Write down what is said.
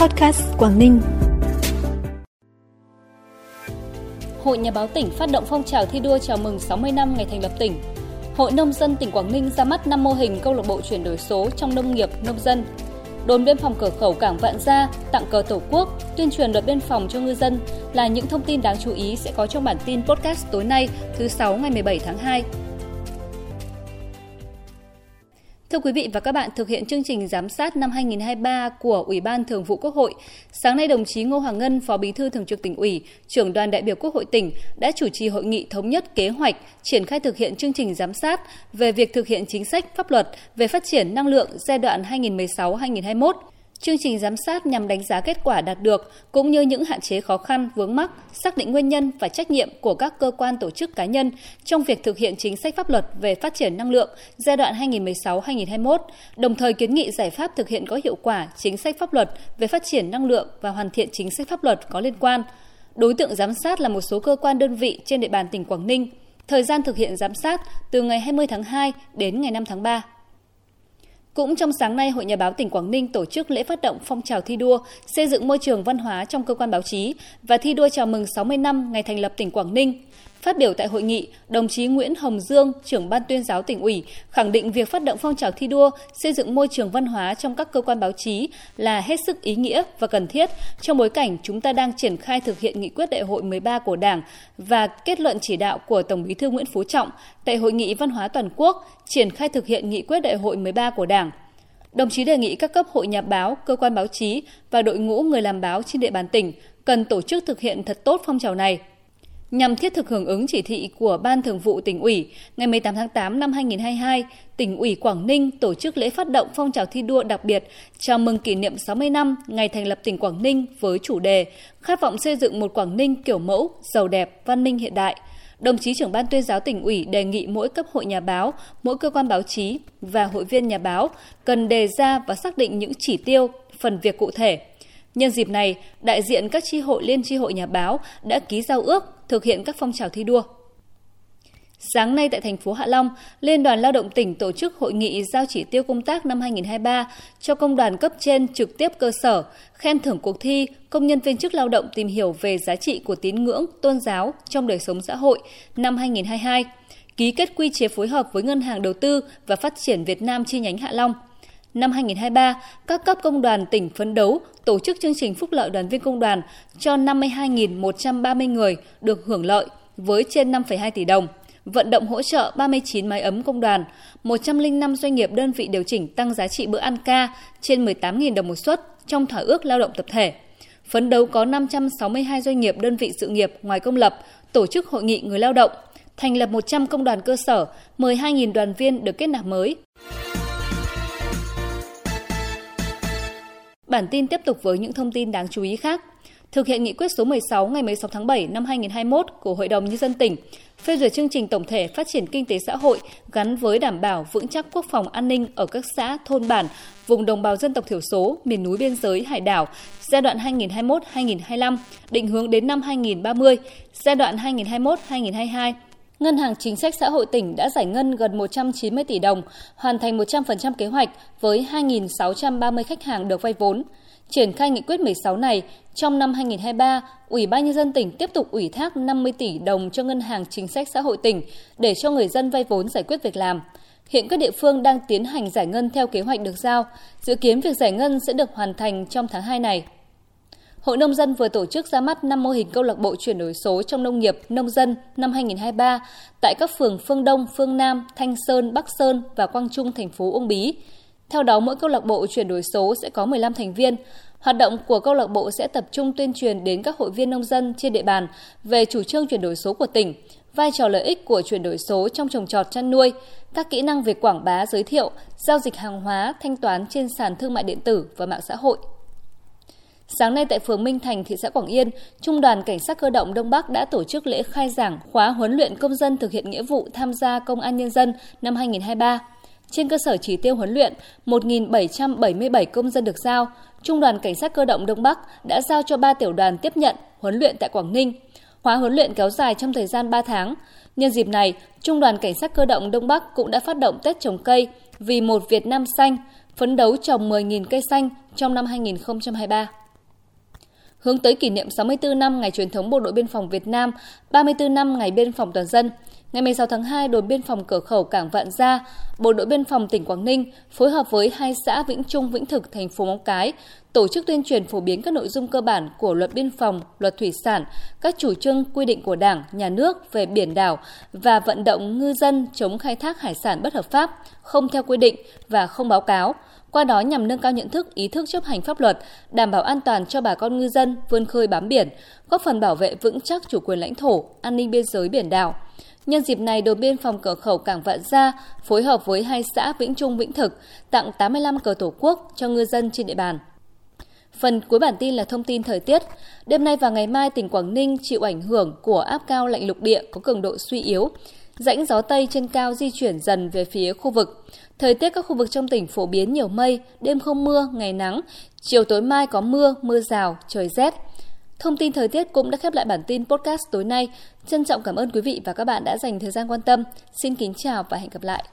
Podcast Quảng Ninh. Hội Nhà báo tỉnh phát động phong trào thi đua chào mừng 60 năm ngày thành lập tỉnh. Hội Nông dân tỉnh Quảng Ninh ra mắt 5 mô hình câu lạc bộ chuyển đổi số trong nông nghiệp, nông dân. Đồn biên phòng cửa khẩu Cảng Vạn Gia tặng cờ Tổ quốc, tuyên truyền luật biên phòng cho ngư dân là những thông tin đáng chú ý sẽ có trong bản tin podcast tối nay thứ 6 ngày 17 tháng 2. Thưa quý vị và các bạn, thực hiện chương trình giám sát năm 2023 của Ủy ban Thường vụ Quốc hội, sáng nay đồng chí Ngô Hoàng Ngân, Phó Bí thư Thường trực tỉnh ủy, trưởng đoàn đại biểu Quốc hội tỉnh đã chủ trì hội nghị thống nhất kế hoạch triển khai thực hiện chương trình giám sát về việc thực hiện chính sách pháp luật về phát triển năng lượng giai đoạn 2016-2021 Chương trình giám sát nhằm đánh giá kết quả đạt được cũng như những hạn chế khó khăn vướng mắc, xác định nguyên nhân và trách nhiệm của các cơ quan tổ chức cá nhân trong việc thực hiện chính sách pháp luật về phát triển năng lượng giai đoạn 2016-2021, đồng thời kiến nghị giải pháp thực hiện có hiệu quả chính sách pháp luật về phát triển năng lượng và hoàn thiện chính sách pháp luật có liên quan. Đối tượng giám sát là một số cơ quan đơn vị trên địa bàn tỉnh Quảng Ninh. Thời gian thực hiện giám sát từ ngày 20 tháng 2 đến ngày 5 tháng 3. Cũng trong sáng nay, Hội Nhà báo tỉnh Quảng Ninh tổ chức lễ phát động phong trào thi đua xây dựng môi trường văn hóa trong cơ quan báo chí và thi đua chào mừng 60 năm ngày thành lập tỉnh Quảng Ninh. Phát biểu tại hội nghị, đồng chí Nguyễn Hồng Dương, trưởng ban tuyên giáo tỉnh ủy, khẳng định việc phát động phong trào thi đua xây dựng môi trường văn hóa trong các cơ quan báo chí là hết sức ý nghĩa và cần thiết trong bối cảnh chúng ta đang triển khai thực hiện nghị quyết đại hội 13 của Đảng và kết luận chỉ đạo của Tổng Bí thư Nguyễn Phú Trọng tại hội nghị văn hóa toàn quốc triển khai thực hiện nghị quyết đại hội 13 của Đảng. Đồng chí đề nghị các cấp hội nhà báo, cơ quan báo chí và đội ngũ người làm báo trên địa bàn tỉnh cần tổ chức thực hiện thật tốt phong trào này Nhằm thiết thực hưởng ứng chỉ thị của Ban Thường vụ tỉnh ủy, ngày 18 tháng 8 năm 2022, tỉnh ủy Quảng Ninh tổ chức lễ phát động phong trào thi đua đặc biệt chào mừng kỷ niệm 60 năm ngày thành lập tỉnh Quảng Ninh với chủ đề Khát vọng xây dựng một Quảng Ninh kiểu mẫu, giàu đẹp, văn minh hiện đại. Đồng chí trưởng ban tuyên giáo tỉnh ủy đề nghị mỗi cấp hội nhà báo, mỗi cơ quan báo chí và hội viên nhà báo cần đề ra và xác định những chỉ tiêu, phần việc cụ thể Nhân dịp này, đại diện các tri hội liên tri hội nhà báo đã ký giao ước thực hiện các phong trào thi đua. Sáng nay tại thành phố Hạ Long, Liên đoàn Lao động tỉnh tổ chức hội nghị giao chỉ tiêu công tác năm 2023 cho công đoàn cấp trên trực tiếp cơ sở, khen thưởng cuộc thi công nhân viên chức lao động tìm hiểu về giá trị của tín ngưỡng, tôn giáo trong đời sống xã hội năm 2022, ký kết quy chế phối hợp với Ngân hàng Đầu tư và Phát triển Việt Nam chi nhánh Hạ Long – Năm 2023, các cấp công đoàn tỉnh phấn đấu tổ chức chương trình phúc lợi đoàn viên công đoàn cho 52.130 người được hưởng lợi với trên 5,2 tỷ đồng, vận động hỗ trợ 39 máy ấm công đoàn, 105 doanh nghiệp đơn vị điều chỉnh tăng giá trị bữa ăn ca trên 18.000 đồng một suất trong thỏa ước lao động tập thể. Phấn đấu có 562 doanh nghiệp đơn vị sự nghiệp ngoài công lập tổ chức hội nghị người lao động, thành lập 100 công đoàn cơ sở, 12.000 đoàn viên được kết nạp mới. Bản tin tiếp tục với những thông tin đáng chú ý khác. Thực hiện nghị quyết số 16 ngày 16 tháng 7 năm 2021 của Hội đồng Nhân dân tỉnh, phê duyệt chương trình tổng thể phát triển kinh tế xã hội gắn với đảm bảo vững chắc quốc phòng an ninh ở các xã, thôn bản, vùng đồng bào dân tộc thiểu số, miền núi biên giới, hải đảo, giai đoạn 2021-2025, định hướng đến năm 2030, giai đoạn 2021-2022, Ngân hàng Chính sách Xã hội tỉnh đã giải ngân gần 190 tỷ đồng, hoàn thành 100% kế hoạch với 2.630 khách hàng được vay vốn. Triển khai nghị quyết 16 này, trong năm 2023, Ủy ban nhân dân tỉnh tiếp tục ủy thác 50 tỷ đồng cho Ngân hàng Chính sách Xã hội tỉnh để cho người dân vay vốn giải quyết việc làm. Hiện các địa phương đang tiến hành giải ngân theo kế hoạch được giao, dự kiến việc giải ngân sẽ được hoàn thành trong tháng 2 này. Hội Nông dân vừa tổ chức ra mắt 5 mô hình câu lạc bộ chuyển đổi số trong nông nghiệp, nông dân năm 2023 tại các phường Phương Đông, Phương Nam, Thanh Sơn, Bắc Sơn và Quang Trung, thành phố Uông Bí. Theo đó, mỗi câu lạc bộ chuyển đổi số sẽ có 15 thành viên. Hoạt động của câu lạc bộ sẽ tập trung tuyên truyền đến các hội viên nông dân trên địa bàn về chủ trương chuyển đổi số của tỉnh, vai trò lợi ích của chuyển đổi số trong trồng trọt chăn nuôi, các kỹ năng về quảng bá giới thiệu, giao dịch hàng hóa, thanh toán trên sàn thương mại điện tử và mạng xã hội. Sáng nay tại phường Minh Thành, thị xã Quảng Yên, Trung đoàn Cảnh sát cơ động Đông Bắc đã tổ chức lễ khai giảng khóa huấn luyện công dân thực hiện nghĩa vụ tham gia công an nhân dân năm 2023. Trên cơ sở chỉ tiêu huấn luyện, 1.777 công dân được giao, Trung đoàn Cảnh sát cơ động Đông Bắc đã giao cho 3 tiểu đoàn tiếp nhận huấn luyện tại Quảng Ninh. Khóa huấn luyện kéo dài trong thời gian 3 tháng. Nhân dịp này, Trung đoàn Cảnh sát cơ động Đông Bắc cũng đã phát động Tết trồng cây vì một Việt Nam xanh, phấn đấu trồng 10.000 cây xanh trong năm 2023 hướng tới kỷ niệm 64 năm ngày truyền thống Bộ đội Biên phòng Việt Nam, 34 năm ngày biên phòng toàn dân. Ngày 16 tháng 2, đồn biên phòng cửa khẩu Cảng Vạn Gia, Bộ đội biên phòng tỉnh Quảng Ninh phối hợp với hai xã Vĩnh Trung, Vĩnh Thực, thành phố Móng Cái tổ chức tuyên truyền phổ biến các nội dung cơ bản của luật biên phòng, luật thủy sản, các chủ trương quy định của Đảng, nhà nước về biển đảo và vận động ngư dân chống khai thác hải sản bất hợp pháp, không theo quy định và không báo cáo. Qua đó nhằm nâng cao nhận thức, ý thức chấp hành pháp luật, đảm bảo an toàn cho bà con ngư dân vươn khơi bám biển, góp phần bảo vệ vững chắc chủ quyền lãnh thổ, an ninh biên giới biển đảo. Nhân dịp này, đồn biên phòng cửa khẩu Cảng Vạn Gia phối hợp với với hai xã Vĩnh Trung, Vĩnh Thực tặng 85 cờ tổ quốc cho ngư dân trên địa bàn. Phần cuối bản tin là thông tin thời tiết. Đêm nay và ngày mai, tỉnh Quảng Ninh chịu ảnh hưởng của áp cao lạnh lục địa có cường độ suy yếu. Rãnh gió Tây trên cao di chuyển dần về phía khu vực. Thời tiết các khu vực trong tỉnh phổ biến nhiều mây, đêm không mưa, ngày nắng. Chiều tối mai có mưa, mưa rào, trời rét. Thông tin thời tiết cũng đã khép lại bản tin podcast tối nay. Trân trọng cảm ơn quý vị và các bạn đã dành thời gian quan tâm. Xin kính chào và hẹn gặp lại.